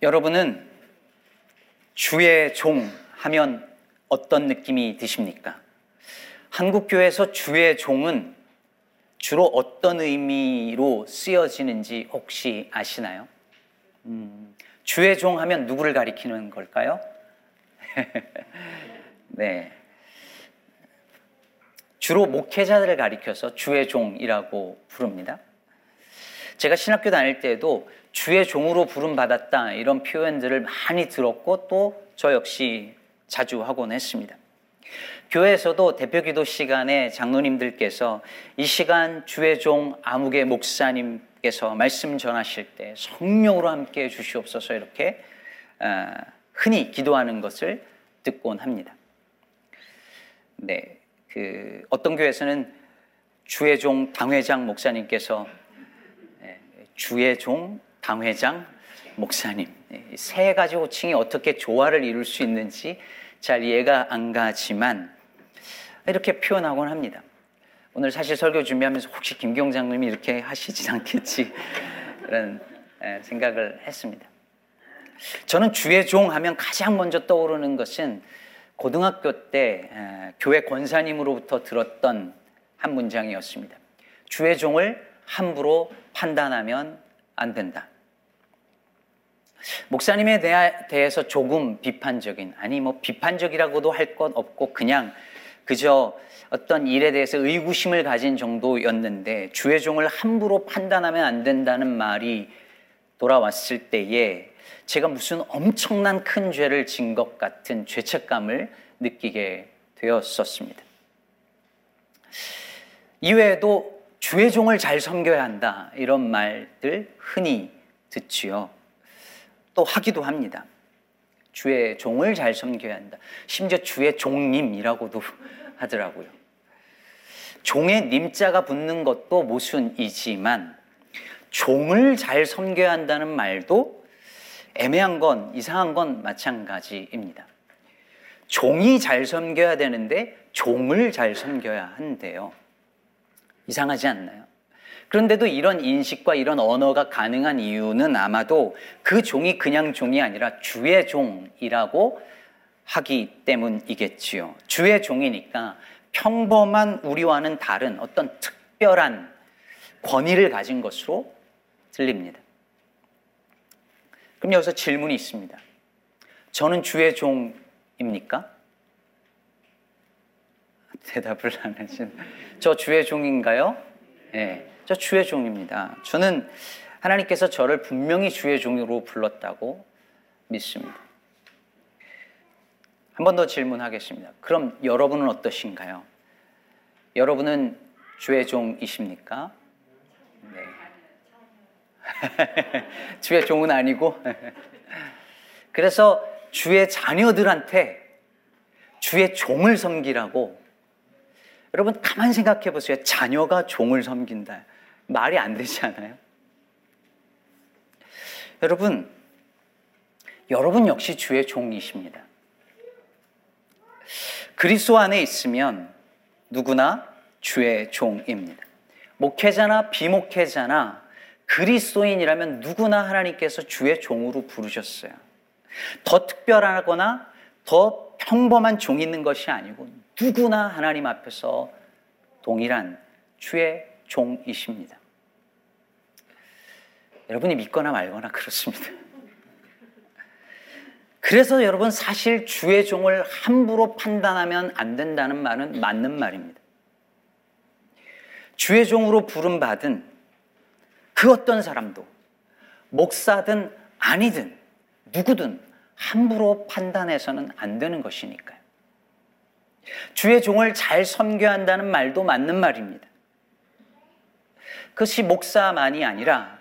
여러분은 주의 종 하면 어떤 느낌이 드십니까? 한국교회에서 주의 종은 주로 어떤 의미로 쓰여지는지 혹시 아시나요? 음, 주의 종 하면 누구를 가리키는 걸까요? 네. 주로 목회자들을 가리켜서 주의 종이라고 부릅니다. 제가 신학교 다닐 때도 주의 종으로 부름받았다 이런 표현들을 많이 들었고 또 저 역시 자주 하곤 했습니다. 교회에서도 대표 기도 시간에 장로님들께서 이 시간 주의 종 아무개 목사님께서 말씀 전하실 때 성령으로 함께 해 주시옵소서 이렇게 아, 흔히 기도하는 것을 듣곤 합니다. 네, 그 어떤 교회에서는 주의 종 당회장 목사님께서 네, 주의 종 당회장 목사님 네, 세 가지 호칭이 어떻게 조화를 이룰 수 있는지 잘 이해가 안 가지만 이렇게 표현하곤 합니다. 오늘 사실 설교 준비하면서 혹시 김경 장님이 이렇게 하시진 않겠지 그런 생각을 했습니다. 저는 주의 종 하면 가장 먼저 떠오르는 것은 고등학교 때 교회 권사님으로부터 들었던 한 문장이었습니다. 주의 종을 함부로 판단하면 안 된다. 목사님에 대해서 조금 비판적인, 아니 뭐 비판적이라고도 할 것 없고 그냥 그저 어떤 일에 대해서 의구심을 가진 정도였는데 주의 종을 함부로 판단하면 안 된다는 말이 돌아왔을 때에 제가 무슨 엄청난 큰 죄를 진 것 같은 죄책감을 느끼게 되었었습니다. 이외에도 주의 종을 잘 섬겨야 한다 이런 말들 흔히 듣지요. 또 하기도 합니다. 주의 종을 잘 섬겨야 한다. 심지어 주의 종님이라고도 하더라고요. 종의 님자가 붙는 것도 모순이지만 종을 잘 섬겨야 한다는 말도 애매한 건 이상한 건 마찬가지입니다. 종이 잘 섬겨야 되는데 종을 잘 섬겨야 한대요. 이상하지 않나요? 그런데도 이런 인식과 이런 언어가 가능한 이유는 아마도 그 종이 그냥 종이 아니라 주의 종이라고 하기 때문이겠지요. 주의 종이니까 평범한 우리와는 다른 어떤 특별한 권위를 가진 것으로 들립니다. 그럼 여기서 질문이 있습니다. 저는 주의 종입니까? 대답을 안 하신. 저 주의 종인가요? 네. 저 주의 종입니다. 저는 하나님께서 저를 분명히 주의 종으로 불렀다고 믿습니다. 한 번 더 질문하겠습니다. 그럼 여러분은 어떠신가요? 여러분은 주의 종이십니까? 네. 주의 종은 아니고. 그래서 주의 자녀들한테 주의 종을 섬기라고 여러분 가만 생각해 보세요. 자녀가 종을 섬긴다. 말이 안 되지 않아요? 여러분, 여러분 역시 주의 종이십니다. 그리스도 안에 있으면 누구나 주의 종입니다. 목회자나 비목회자나 그리스도인이라면 누구나 하나님께서 주의 종으로 부르셨어요. 더 특별하거나 더 평범한 종이 있는 것이 아니고 누구나 하나님 앞에서 동일한 주의 종이십니다. 여러분이 믿거나 말거나 그렇습니다. 그래서 여러분 사실 주의 종을 함부로 판단하면 안 된다는 말은 맞는 말입니다. 주의 종으로 부름받은 그 어떤 사람도 목사든 아니든 누구든 함부로 판단해서는 안 되는 것이니까요. 주의 종을 잘 섬겨야 한다는 말도 맞는 말입니다. 그것이 목사만이 아니라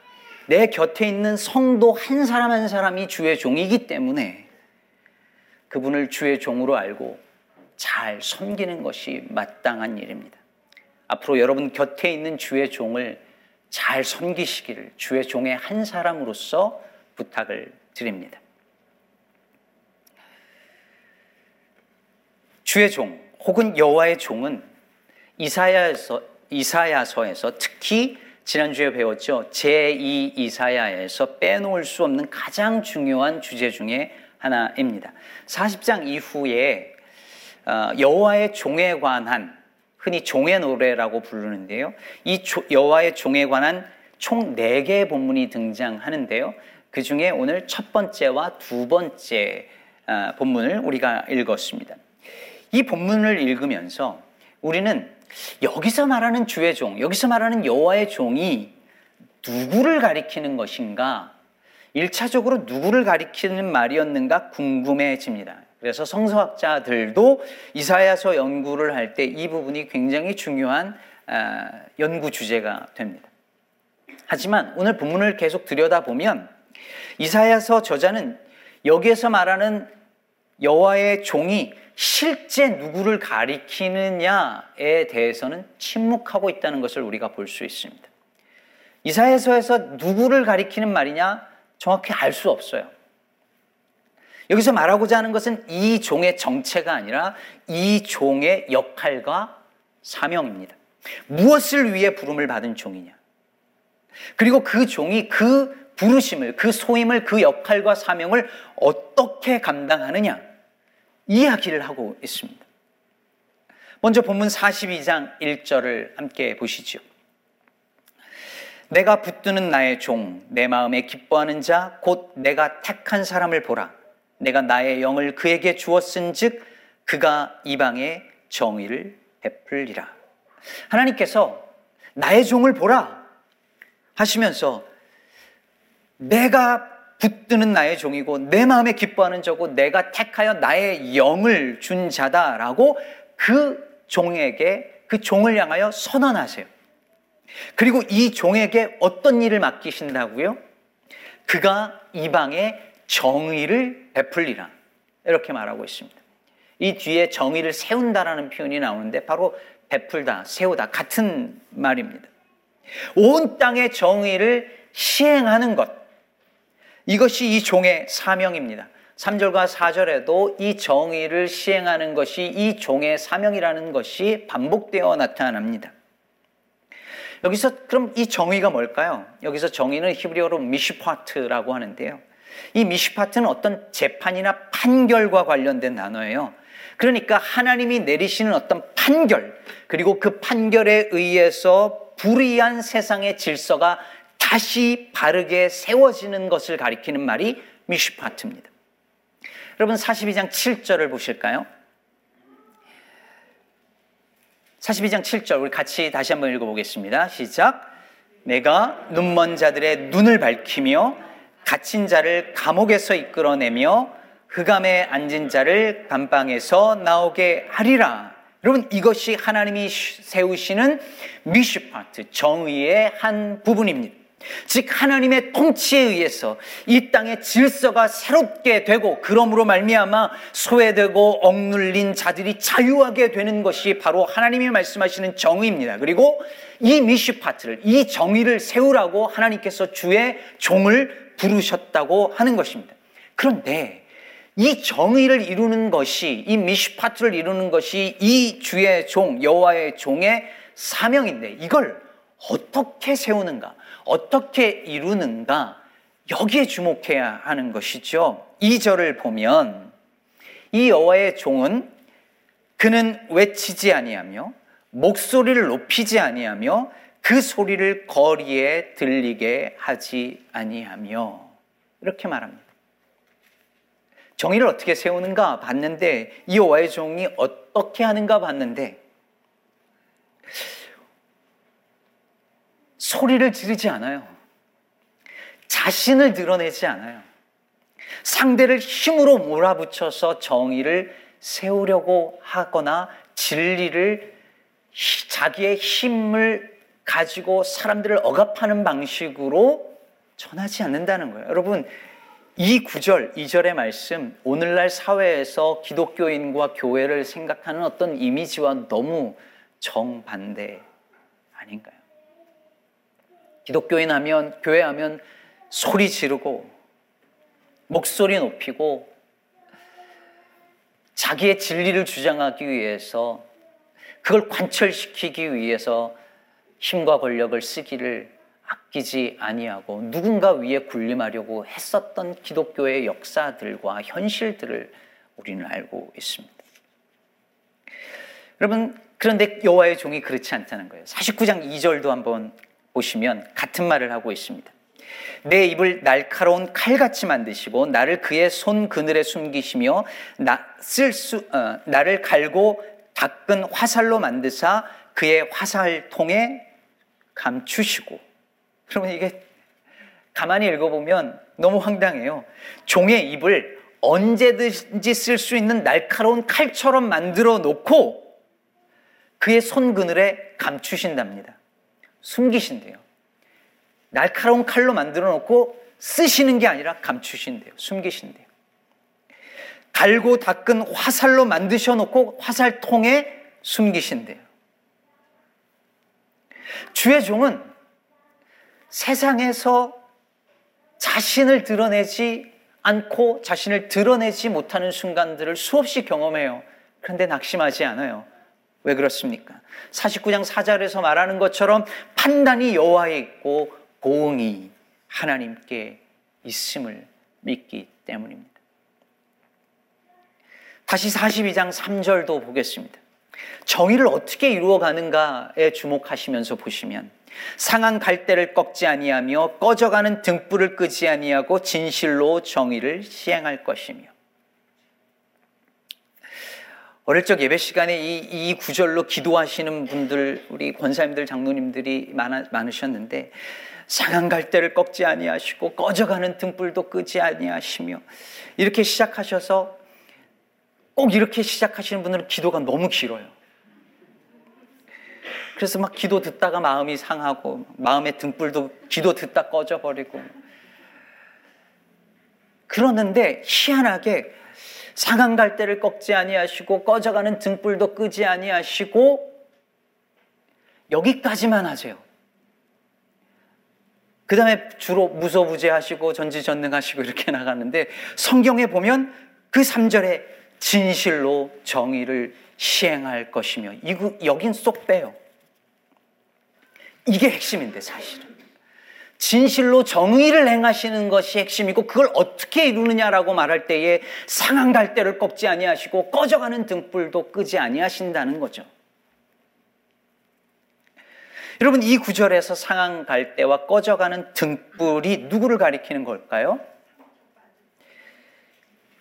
내 곁에 있는 성도 한 사람 한 사람이 주의 종이기 때문에 그분을 주의 종으로 알고 잘 섬기는 것이 마땅한 일입니다. 앞으로 여러분 곁에 있는 주의 종을 잘 섬기시기를 주의 종의 한 사람으로서 부탁을 드립니다. 주의 종 혹은 여호와의 종은 이사야서 이사야서에서 특히 지난주에 배웠죠. 제2 이사야에서 빼놓을 수 없는 가장 중요한 주제 중에 하나입니다. 40장 이후에 어, 여호와의 종에 관한 흔히 종의 노래라고 부르는데요. 이 여호와의 종에 관한 총 4개의 본문이 등장하는데요. 그 중에 오늘 첫 번째와 두 번째 어, 본문을 우리가 읽었습니다. 이 본문을 읽으면서 우리는 여기서 말하는 주의 종, 여기서 말하는 여호와의 종이 누구를 가리키는 것인가? 1차적으로 누구를 가리키는 말이었는가 궁금해집니다. 그래서 성서학자들도 이사야서 연구를 할 때 이 부분이 굉장히 중요한 아, 연구 주제가 됩니다. 하지만 오늘 본문을 계속 들여다보면 이사야서 저자는 여기에서 말하는 여호와의 종이 실제 누구를 가리키느냐에 대해서는 침묵하고 있다는 것을 우리가 볼 수 있습니다. 이사야서에서 누구를 가리키는 말이냐 정확히 알 수 없어요. 여기서 말하고자 하는 것은 이 종의 정체가 아니라 이 종의 역할과 사명입니다. 무엇을 위해 부름을 받은 종이냐? 그리고 그 종이 그 부르심을, 그 소임을, 그 역할과 사명을 어떻게 감당하느냐? 이야기를 하고 있습니다. 먼저 본문 42장 1절을 함께 보시죠. 내가 붙드는 나의 종, 내 마음에 기뻐하는 자, 곧 내가 택한 사람을 보라. 내가 나의 영을 그에게 주었은 즉, 그가 이방에 정의를 베풀리라. 하나님께서 나의 종을 보라 하시면서 내가 붙드는 나의 종이고 내 마음에 기뻐하는 자고 내가 택하여 나의 영을 준 자다라고 그 종에게 그 종을 향하여 선언하세요. 그리고 이 종에게 어떤 일을 맡기신다고요? 그가 이방에 정의를 베풀리라. 이렇게 말하고 있습니다. 이 뒤에 정의를 세운다라는 표현이 나오는데 바로 베풀다, 세우다 같은 말입니다. 온 땅의 정의를 시행하는 것. 이것이 이 종의 사명입니다. 3절과 4절에도 이 정의를 시행하는 것이 이 종의 사명이라는 것이 반복되어 나타납니다. 여기서 그럼 이 정의가 뭘까요? 여기서 정의는 히브리어로 미시파트라고 하는데요. 이 미시파트는 어떤 재판이나 판결과 관련된 단어예요. 그러니까 하나님이 내리시는 어떤 판결, 그리고 그 판결에 의해서 불의한 세상의 질서가 다시 바르게 세워지는 것을 가리키는 말이 미슈파트입니다. 여러분 42장 7절을 보실까요? 42장 7절 우리 같이 다시 한번 읽어보겠습니다. 시작. 내가 눈먼 자들의 눈을 밝히며 갇힌 자를 감옥에서 이끌어내며 흑암에 앉은 자를 감방에서 나오게 하리라. 여러분 이것이 하나님이 세우시는 미슈파트 정의의 한 부분입니다. 즉 하나님의 통치에 의해서 이 땅의 질서가 새롭게 되고 그러므로 말미암아 소외되고 억눌린 자들이 자유하게 되는 것이 바로 하나님이 말씀하시는 정의입니다. 그리고 이 미슈파트를 이 정의를 세우라고 하나님께서 주의 종을 부르셨다고 하는 것입니다. 그런데 이 정의를 이루는 것이 이 미슈파트를 이루는 것이 이 주의 종 여호와의 종의 사명인데 이걸 어떻게 세우는가? 어떻게 이루는가 여기에 주목해야 하는 것이죠. 2절을 보면 이 여호와의 종은 그는 외치지 아니하며 목소리를 높이지 아니하며 그 소리를 거리에 들리게 하지 아니하며 이렇게 말합니다. 정의를 어떻게 세우는가 봤는데 이 여호와의 종이 어떻게 하는가 봤는데 소리를 지르지 않아요. 자신을 드러내지 않아요. 상대를 힘으로 몰아붙여서 정의를 세우려고 하거나 진리를 자기의 힘을 가지고 사람들을 억압하는 방식으로 전하지 않는다는 거예요. 여러분, 이 구절, 이절의 말씀, 오늘날 사회에서 기독교인과 교회를 생각하는 어떤 이미지와 너무 정반대 아닌가요? 기독교인 하면, 교회 하면 소리 지르고, 목소리 높이고, 자기의 진리를 주장하기 위해서, 그걸 관철시키기 위해서 힘과 권력을 쓰기를 아끼지 아니하고 누군가 위에 군림하려고 했었던 기독교의 역사들과 현실들을 우리는 알고 있습니다. 여러분 그런데 여호와의 종이 그렇지 않다는 거예요. 49장 2절도 한번 보시면 같은 말을 하고 있습니다. 내 입을 날카로운 칼같이 만드시고 나를 그의 손 그늘에 숨기시며 나, 쓸 수, 어, 나를 갈고 닦은 화살로 만드사 그의 화살통에 감추시고 그러면 이게 가만히 읽어보면 너무 황당해요. 종의 입을 언제든지 쓸 수 있는 날카로운 칼처럼 만들어 놓고 그의 손 그늘에 감추신답니다. 숨기신대요. 날카로운 칼로 만들어 놓고 쓰시는 게 아니라 감추신대요. 숨기신대요. 갈고 닦은 화살로 만드셔 놓고 화살통에 숨기신대요. 주의 종은 세상에서 자신을 드러내지 않고 자신을 드러내지 못하는 순간들을 수없이 경험해요. 그런데 낙심하지 않아요. 왜 그렇습니까? 49장 4절에서 말하는 것처럼 판단이 여호와에 있고 보응이 하나님께 있음을 믿기 때문입니다. 다시 42장 3절도 보겠습니다. 정의를 어떻게 이루어 가는가에 주목하시면서 보시면 상한 갈대를 꺾지 아니하며 꺼져가는 등불을 끄지 아니하고 진실로 정의를 시행할 것이며 어릴 적 예배 시간에 이, 이 구절로 기도하시는 분들 우리 권사님들 장로님들이 많아, 많으셨는데 상한 갈대를 꺾지 아니하시고 꺼져가는 등불도 끄지 아니하시며 이렇게 시작하셔서 꼭 이렇게 시작하시는 분들은 기도가 너무 길어요. 그래서 막 기도 듣다가 마음이 상하고 마음의 등불도 기도 듣다 꺼져버리고 그러는데 희한하게 상한 갈대를 꺾지 아니하시고 꺼져가는 등불도 끄지 아니하시고 여기까지만 하세요. 그 다음에 주로 무소부재하시고 전지전능하시고 이렇게 나가는데 성경에 보면 그 3절에 진실로 정의를 시행할 것이며 이구, 여긴 쏙 빼요. 이게 핵심인데 사실은. 진실로 정의를 행하시는 것이 핵심이고 그걸 어떻게 이루느냐라고 말할 때에 상한 갈대를 꺾지 아니하시고 꺼져가는 등불도 끄지 아니하신다는 거죠. 여러분 이 구절에서 상한 갈대와 꺼져가는 등불이 누구를 가리키는 걸까요?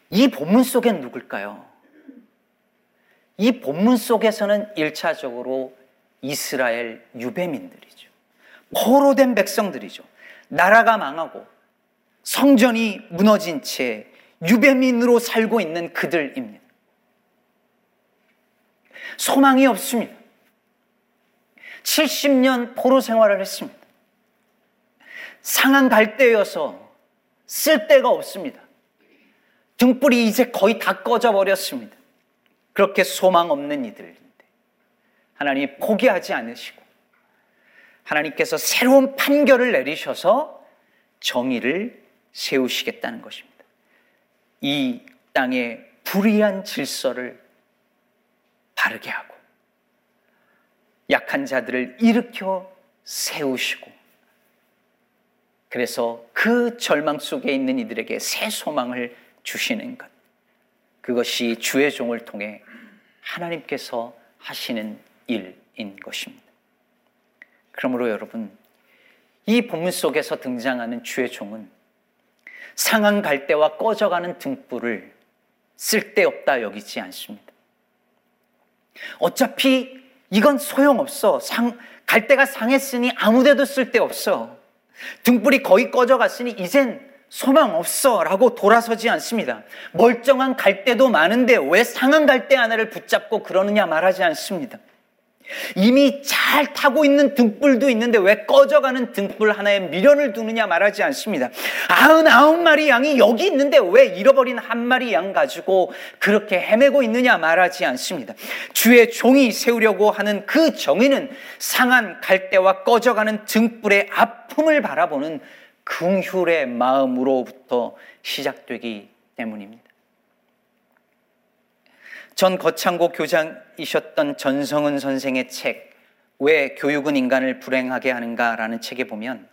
이 본문 속엔 누굴까요? 이 본문 속에서는 1차적으로 이스라엘 유배민들이죠. 포로된 백성들이죠. 나라가 망하고 성전이 무너진 채 유배민으로 살고 있는 그들입니다. 소망이 없습니다. 70년 포로 생활을 했습니다. 상한 갈대여서 쓸 데가 없습니다. 등불이 이제 거의 다 꺼져 버렸습니다. 그렇게 소망 없는 이들인데 하나님이 포기하지 않으시고 하나님께서 새로운 판결을 내리셔서 정의를 세우시겠다는 것입니다. 이 땅의 불의한 질서를 바르게 하고 약한 자들을 일으켜 세우시고 그래서 그 절망 속에 있는 이들에게 새 소망을 주시는 것. 그것이 주의 종을 통해 하나님께서 하시는 일인 것입니다. 그러므로 여러분, 이 본문 속에서 등장하는 주의 종은 상한 갈대와 꺼져가는 등불을 쓸데없다 여기지 않습니다. 어차피 이건 소용없어. 상, 갈대가 상했으니 아무데도 쓸데없어. 등불이 거의 꺼져갔으니 이젠 소망 없어 라고 돌아서지 않습니다. 멀쩡한 갈대도 많은데 왜 상한 갈대 하나를 붙잡고 그러느냐 말하지 않습니다. 이미 잘 타고 있는 등불도 있는데 왜 꺼져가는 등불 하나에 미련을 두느냐 말하지 않습니다. 아흔 아홉 마리 양이 여기 있는데 왜 잃어버린 한 마리 양 가지고 그렇게 헤매고 있느냐 말하지 않습니다. 주의 종이 세우려고 하는 그 정의는 상한 갈대와 꺼져가는 등불의 아픔을 바라보는 긍휼의 마음으로부터 시작되기 때문입니다. 전 거창고 교장이셨던 전성은 선생의 책, 왜 교육은 인간을 불행하게 하는가라는 책에 보면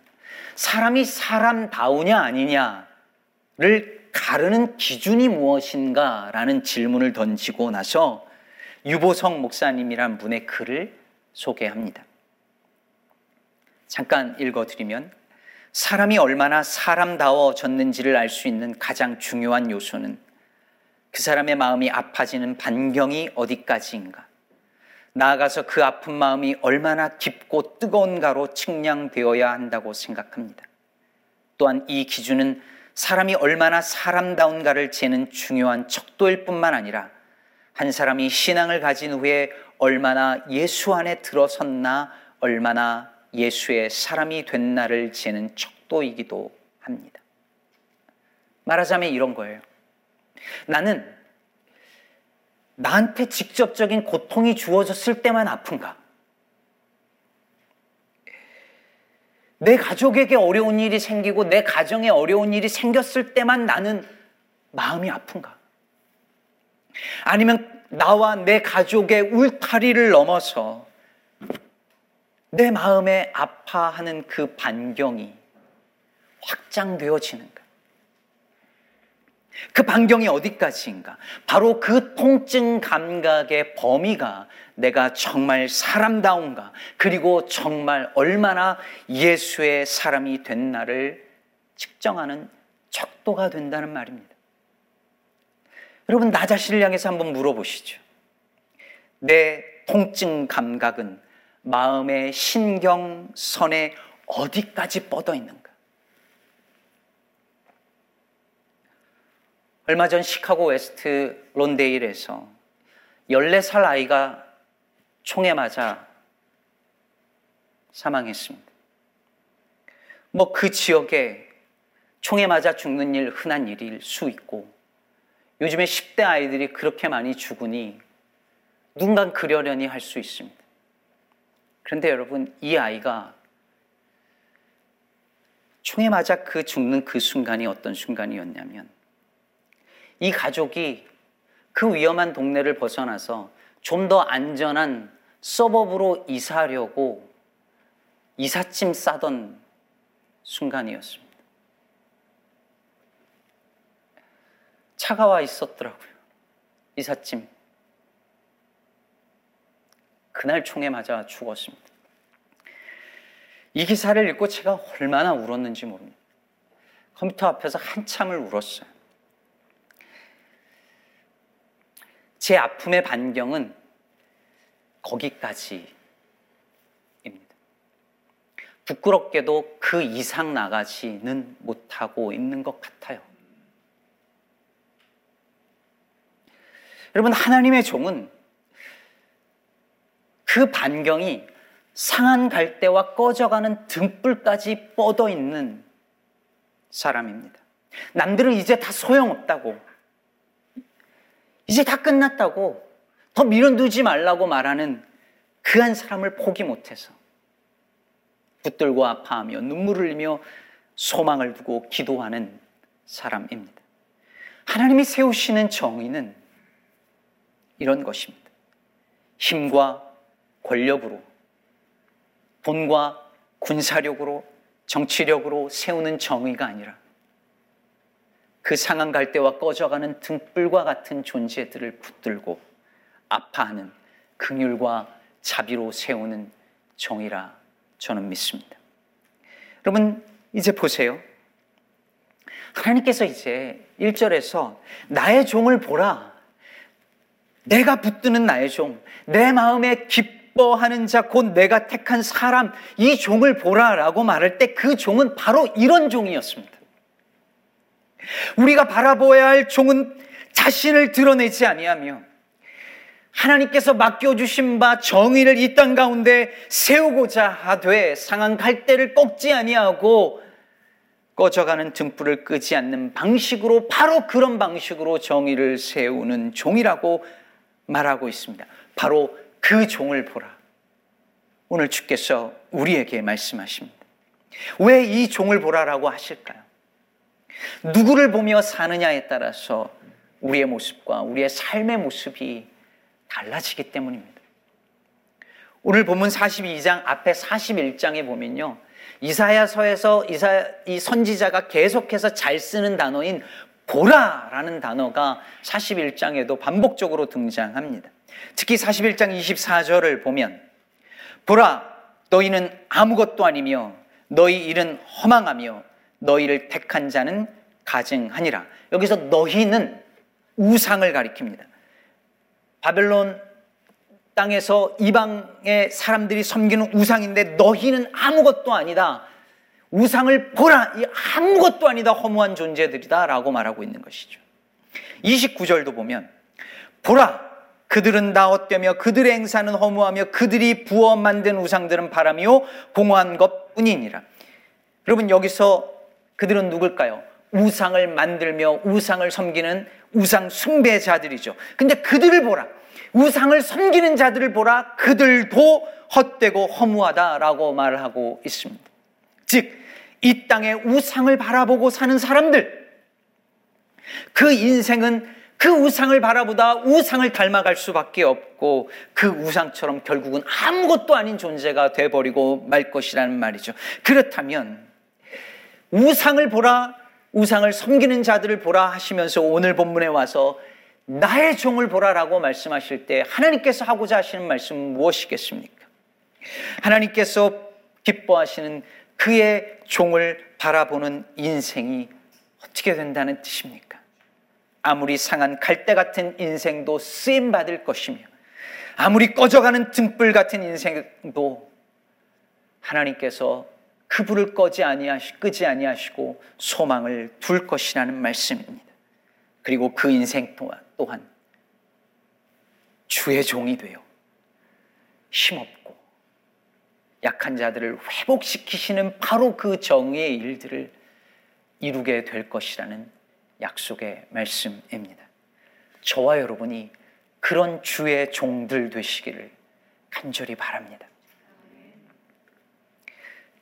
사람이 사람다우냐 아니냐를 가르는 기준이 무엇인가라는 질문을 던지고 나서 유보성 목사님이란 분의 글을 소개합니다. 잠깐 읽어드리면 사람이 얼마나 사람다워졌는지를 알 수 있는 가장 중요한 요소는 그 사람의 마음이 아파지는 반경이 어디까지인가? 나아가서 그 아픈 마음이 얼마나 깊고 뜨거운가로 측량되어야 한다고 생각합니다. 또한 이 기준은 사람이 얼마나 사람다운가를 재는 중요한 척도일 뿐만 아니라 한 사람이 신앙을 가진 후에 얼마나 예수 안에 들어섰나 얼마나 예수의 사람이 된 날을 재는 척도이기도 합니다. 말하자면 이런 거예요. 나는 나한테 직접적인 고통이 주어졌을 때만 아픈가? 내 가족에게 어려운 일이 생기고 내 가정에 어려운 일이 생겼을 때만 나는 마음이 아픈가? 아니면 나와 내 가족의 울타리를 넘어서 내 마음에 아파하는 그 반경이 확장되어지는가? 그 반경이 어디까지인가? 바로 그 통증 감각의 범위가 내가 정말 사람다운가? 그리고 정말 얼마나 예수의 사람이 된 나를 측정하는 척도가 된다는 말입니다. 여러분, 나 자신을 향해서 한번 물어보시죠. 내 통증 감각은 마음의 신경선이 어디까지 뻗어 있는가? 얼마 전 시카고 웨스트 론데일에서 14살 아이가 총에 맞아 사망했습니다. 뭐 그 지역에 총에 맞아 죽는 일 흔한 일일 수 있고 요즘에 10대 아이들이 그렇게 많이 죽으니 누군가 그려려니 할 수 있습니다. 그런데 여러분, 이 아이가 총에 맞아 그 죽는 그 순간이 어떤 순간이었냐면 이 가족이 그 위험한 동네를 벗어나서 좀 더 안전한 서버브로 이사하려고 이삿짐 싸던 순간이었습니다. 차가 와 있었더라고요. 이삿짐. 그날 총에 맞아 죽었습니다. 이 기사를 읽고 제가 얼마나 울었는지 모릅니다. 컴퓨터 앞에서 한참을 울었어요. 제 아픔의 반경은 거기까지입니다. 부끄럽게도 그 이상 나가지는 못하고 있는 것 같아요. 여러분, 하나님의 종은 그 반경이 상한 갈대와 꺼져가는 등불까지 뻗어 있는 사람입니다. 남들은 이제 다 소용없다고 이제 다 끝났다고 더 밀어두지 말라고 말하는 그 한 사람을 포기 못해서 붙들고 아파하며 눈물을 흘리며 소망을 두고 기도하는 사람입니다. 하나님이 세우시는 정의는 이런 것입니다. 힘과 권력으로, 돈과 군사력으로, 정치력으로 세우는 정의가 아니라 그 상한 갈대와 꺼져가는 등불과 같은 존재들을 붙들고 아파하는 긍휼과 자비로 세우는 정이라 저는 믿습니다. 여러분 이제 보세요. 하나님께서 이제 1절에서 나의 종을 보라. 내가 붙드는 나의 종, 내 마음에 기뻐하는 자, 곧 내가 택한 사람, 이 종을 보라라고 말할 때 그 종은 바로 이런 종이었습니다. 우리가 바라보아야 할 종은 자신을 드러내지 아니하며 하나님께서 맡겨주신 바 정의를 이 땅 가운데 세우고자 하되 상한 갈대를 꺾지 아니하고 꺼져가는 등불을 끄지 않는 방식으로 바로 그런 방식으로 정의를 세우는 종이라고 말하고 있습니다. 바로 그 종을 보라. 오늘 주께서 우리에게 말씀하십니다. 왜 이 종을 보라라고 하실까요? 누구를 보며 사느냐에 따라서 우리의 모습과 우리의 삶의 모습이 달라지기 때문입니다. 오늘 본문 42장 앞에 41장에 보면요. 이사야서에서 이사, 이 선지자가 계속해서 잘 쓰는 단어인 보라라는 단어가 41장에도 반복적으로 등장합니다. 특히 41장 24절을 보면 보라 너희는 아무것도 아니며 너희 일은 허망하며 너희를 택한 자는 가증하니라. 여기서 너희는 우상을 가리킵니다. 바벨론 땅에서 이방의 사람들이 섬기는 우상인데 너희는 아무것도 아니다. 우상을 보라. 이 아무것도 아니다. 허무한 존재들이다. 라고 말하고 있는 것이죠. 29절도 보면 보라. 그들은 다 헛되며 그들의 행사는 허무하며 그들이 부어 만든 우상들은 바람이요 공허한 것 뿐이니라. 여러분 여기서 그들은 누굴까요? 우상을 만들며 우상을 섬기는 우상 숭배자들이죠. 근데 그들을 보라. 우상을 섬기는 자들을 보라. 그들도 헛되고 허무하다라고 말하고 있습니다. 즉, 이 땅에 우상을 바라보고 사는 사람들, 그 인생은 그 우상을 바라보다 우상을 닮아갈 수밖에 없고 그 우상처럼 결국은 아무것도 아닌 존재가 돼버리고 말 것이라는 말이죠. 그렇다면 우상을 보라, 우상을 섬기는 자들을 보라 하시면서 오늘 본문에 와서 나의 종을 보라라고 말씀하실 때 하나님께서 하고자 하시는 말씀은 무엇이겠습니까? 하나님께서 기뻐하시는 그의 종을 바라보는 인생이 어떻게 된다는 뜻입니까? 아무리 상한 갈대 같은 인생도 쓰임 받을 것이며 아무리 꺼져가는 등불 같은 인생도 하나님께서 그 불을 꺼지 아니하시 끄지 아니하시고 소망을 둘 것이라는 말씀입니다. 그리고 그 인생 또한 또한 주의 종이 되어 힘없고 약한 자들을 회복시키시는 바로 그 정의의 일들을 이루게 될 것이라는 약속의 말씀입니다. 저와 여러분이 그런 주의 종들 되시기를 간절히 바랍니다.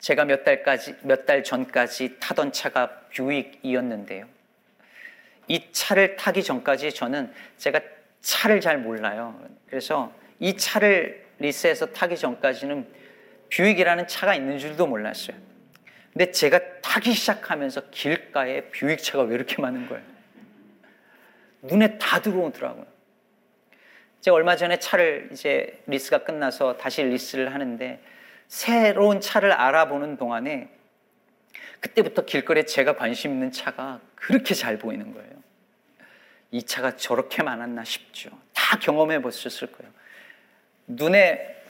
제가 몇 달까지, 몇 달 전까지 타던 차가 뷰익이었는데요. 이 차를 타기 전까지 저는 제가 차를 잘 몰라요. 그래서 이 차를 리스해서 타기 전까지는 뷰익이라는 차가 있는 줄도 몰랐어요. 근데 제가 타기 시작하면서 길가에 뷰익 차가 왜 이렇게 많은 거예요? 눈에 다 들어오더라고요. 제가 얼마 전에 차를 이제 리스가 끝나서 다시 리스를 하는데 새로운 차를 알아보는 동안에 그때부터 길거리에 제가 관심 있는 차가 그렇게 잘 보이는 거예요. 이 차가 저렇게 많았나 싶죠. 다 경험해 보셨을 거예요. 눈에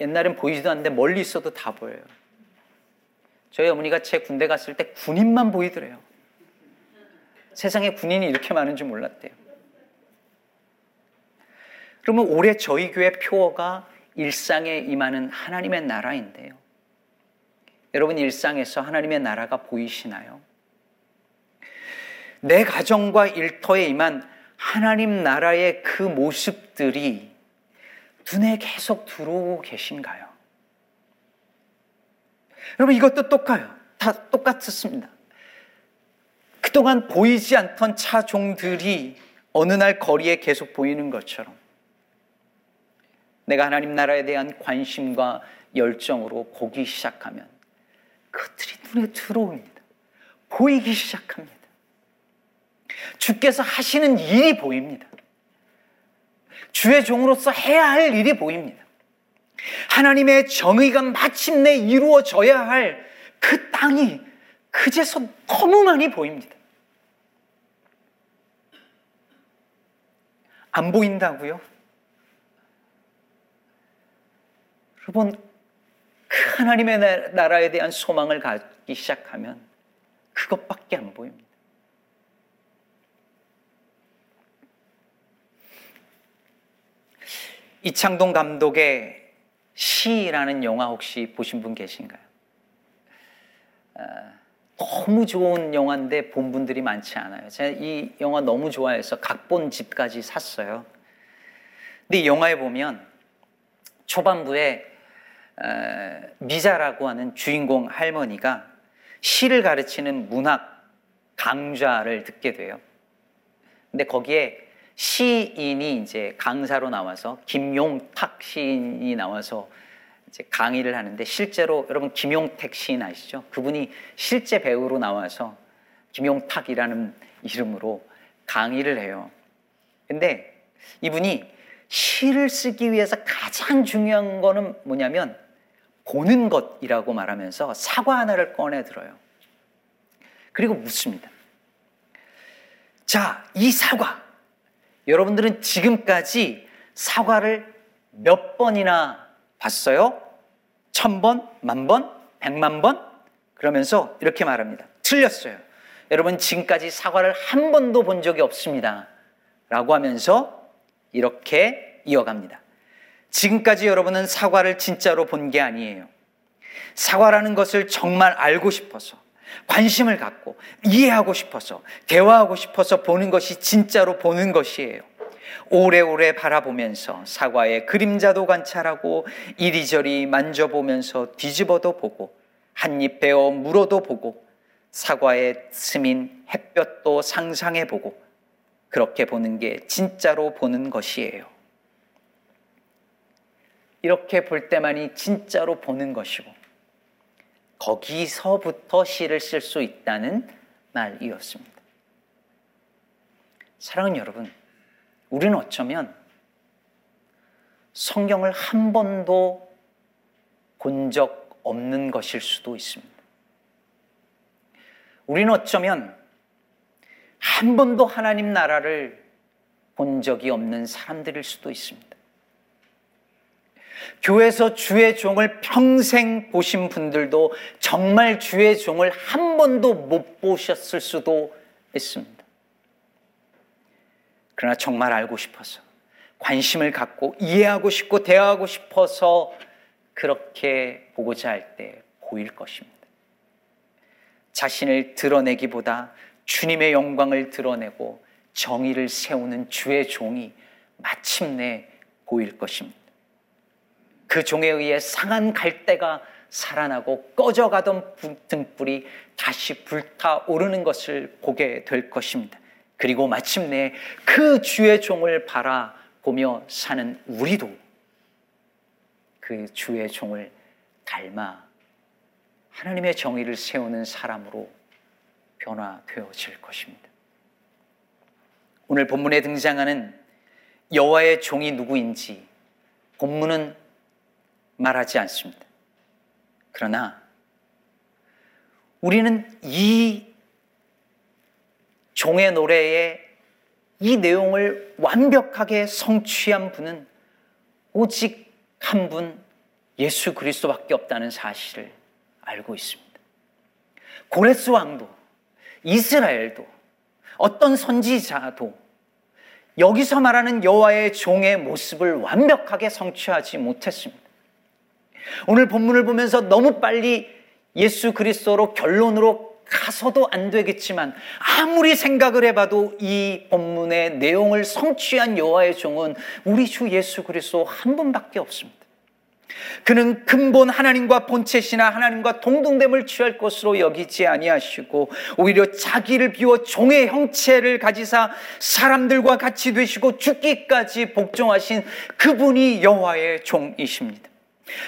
옛날엔 보이지도 않는데 멀리 있어도 다 보여요. 저희 어머니가 제 군대 갔을 때 군인만 보이더래요. 세상에 군인이 이렇게 많은 줄 몰랐대요. 그러면 올해 저희 교회 표어가 일상에 임하는 하나님의 나라인데요. 여러분 일상에서 하나님의 나라가 보이시나요? 내 가정과 일터에 임한 하나님 나라의 그 모습들이 눈에 계속 들어오고 계신가요? 여러분 이것도 똑같아요. 다 똑같습니다. 그동안 보이지 않던 차종들이 어느 날 거리에 계속 보이는 것처럼 내가 하나님 나라에 대한 관심과 열정으로 보기 시작하면 그들이 눈에 들어옵니다. 보이기 시작합니다. 주께서 하시는 일이 보입니다. 주의 종으로서 해야 할 일이 보입니다. 하나님의 정의가 마침내 이루어져야 할 그 땅이 그제서 너무 많이 보입니다. 안 보인다고요? 여러분, 그 하나님의 나라에 대한 소망을 갖기 시작하면 그것밖에 안 보입니다. 이창동 감독의 시라는 영화 혹시 보신 분 계신가요? 아, 너무 좋은 영화인데 본 분들이 많지 않아요. 제가 이 영화 너무 좋아해서 각본 집까지 샀어요. 근데 이 영화에 보면 초반부에 미자라고 하는 주인공 할머니가 시를 가르치는 문학 강좌를 듣게 돼요. 근데 거기에 시인이 이제 강사로 나와서 김용탁 시인이 나와서 이제 강의를 하는데 실제로 여러분 김용택 시인 아시죠? 그분이 실제 배우로 나와서 김용탁이라는 이름으로 강의를 해요. 근데 이분이 시를 쓰기 위해서 가장 중요한 거는 뭐냐면 보는 것이라고 말하면서 사과 하나를 꺼내 들어요. 그리고 묻습니다. 자, 이 사과. 여러분들은 지금까지 사과를 몇 번이나 봤어요? 천 번, 만 번, 백만 번? 그러면서 이렇게 말합니다. 틀렸어요. 여러분, 지금까지 사과를 한 번도 본 적이 없습니다. 라고 하면서 이렇게 이어갑니다. 지금까지 여러분은 사과를 진짜로 본 게 아니에요. 사과라는 것을 정말 알고 싶어서, 관심을 갖고, 이해하고 싶어서, 대화하고 싶어서 보는 것이 진짜로 보는 것이에요. 오래오래 바라보면서 사과의 그림자도 관찰하고 이리저리 만져보면서 뒤집어도 보고 한 입 베어 물어도 보고 사과의 스민 햇볕도 상상해 보고 그렇게 보는 게 진짜로 보는 것이에요. 이렇게 볼 때만이 진짜로 보는 것이고 거기서부터 시를 쓸 수 있다는 말이었습니다. 사랑하는 여러분, 우리는 어쩌면 성경을 한 번도 본 적 없는 것일 수도 있습니다. 우리는 어쩌면 한 번도 하나님 나라를 본 적이 없는 사람들일 수도 있습니다. 교회에서 주의 종을 평생 보신 분들도 정말 주의 종을 한 번도 못 보셨을 수도 있습니다. 그러나 정말 알고 싶어서 관심을 갖고 이해하고 싶고 대화하고 싶어서 그렇게 보고자 할 때 보일 것입니다. 자신을 드러내기보다 주님의 영광을 드러내고 정의를 세우는 주의 종이 마침내 보일 것입니다. 그 종에 의해 상한 갈대가 살아나고 꺼져가던 등불이 다시 불타오르는 것을 보게 될 것입니다. 그리고 마침내 그 주의 종을 바라보며 사는 우리도 그 주의 종을 닮아 하나님의 정의를 세우는 사람으로 변화되어질 것입니다. 오늘 본문에 등장하는 여호와의 종이 누구인지 본문은 말하지 않습니다. 그러나 우리는 이 종의 노래에 이 내용을 완벽하게 성취한 분은 오직 한 분 예수 그리스도밖에 없다는 사실을 알고 있습니다. 고레스 왕도 이스라엘도 어떤 선지자도 여기서 말하는 여호와의 종의 모습을 완벽하게 성취하지 못했습니다. 오늘 본문을 보면서 너무 빨리 예수 그리스도로 결론으로 가서도 안 되겠지만 아무리 생각을 해봐도 이 본문의 내용을 성취한 여호와의 종은 우리 주 예수 그리스도 한 분밖에 없습니다. 그는 근본 하나님과 본체시나 하나님과 동등됨을 취할 것으로 여기지 아니하시고 오히려 자기를 비워 종의 형체를 가지사 사람들과 같이 되시고 죽기까지 복종하신 그분이 여호와의 종이십니다.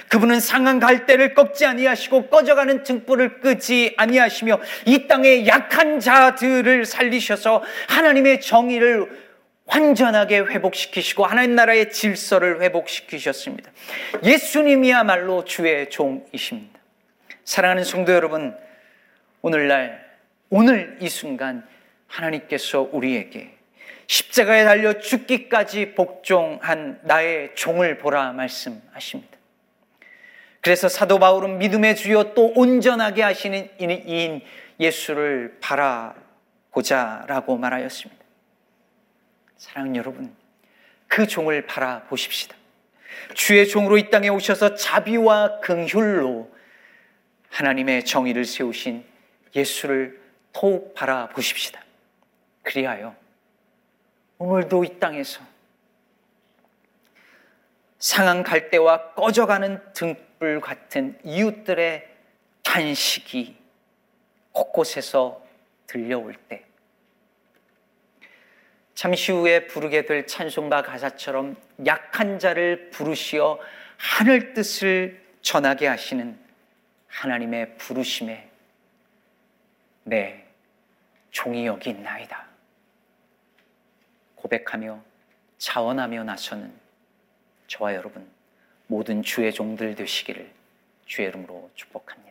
그분은 상한 갈대를 꺾지 아니하시고 꺼져가는 등불을 끄지 아니하시며 이 땅의 약한 자들을 살리셔서 하나님의 정의를 완전하게 회복시키시고 하나님 나라의 질서를 회복시키셨습니다. 예수님이야말로 주의 종이십니다. 사랑하는 성도 여러분, 오늘날 오늘 이 순간 하나님께서 우리에게 십자가에 달려 죽기까지 복종한 나의 종을 보라 말씀하십니다. 그래서 사도 바울은 믿음의 주여 또 온전하게 하시는 이인 예수를 바라보자라고 말하였습니다. 사랑 여러분, 그 종을 바라보십시다. 주의 종으로 이 땅에 오셔서 자비와 긍휼로 하나님의 정의를 세우신 예수를 더욱 바라보십시다. 그리하여 오늘도 이 땅에서 상한 갈대와 꺼져가는 등 불 같은 이웃들의 탄식이 곳곳에서 들려올 때 잠시 후에 부르게 될 찬송가 가사처럼 약한 자를 부르시어 하늘 뜻을 전하게 하시는 하나님의 부르심에 내 종이 여기 있나이다. 고백하며 자원하며 나서는 저와 여러분 모든 주의 종들 되시기를 주의 이름으로 축복합니다.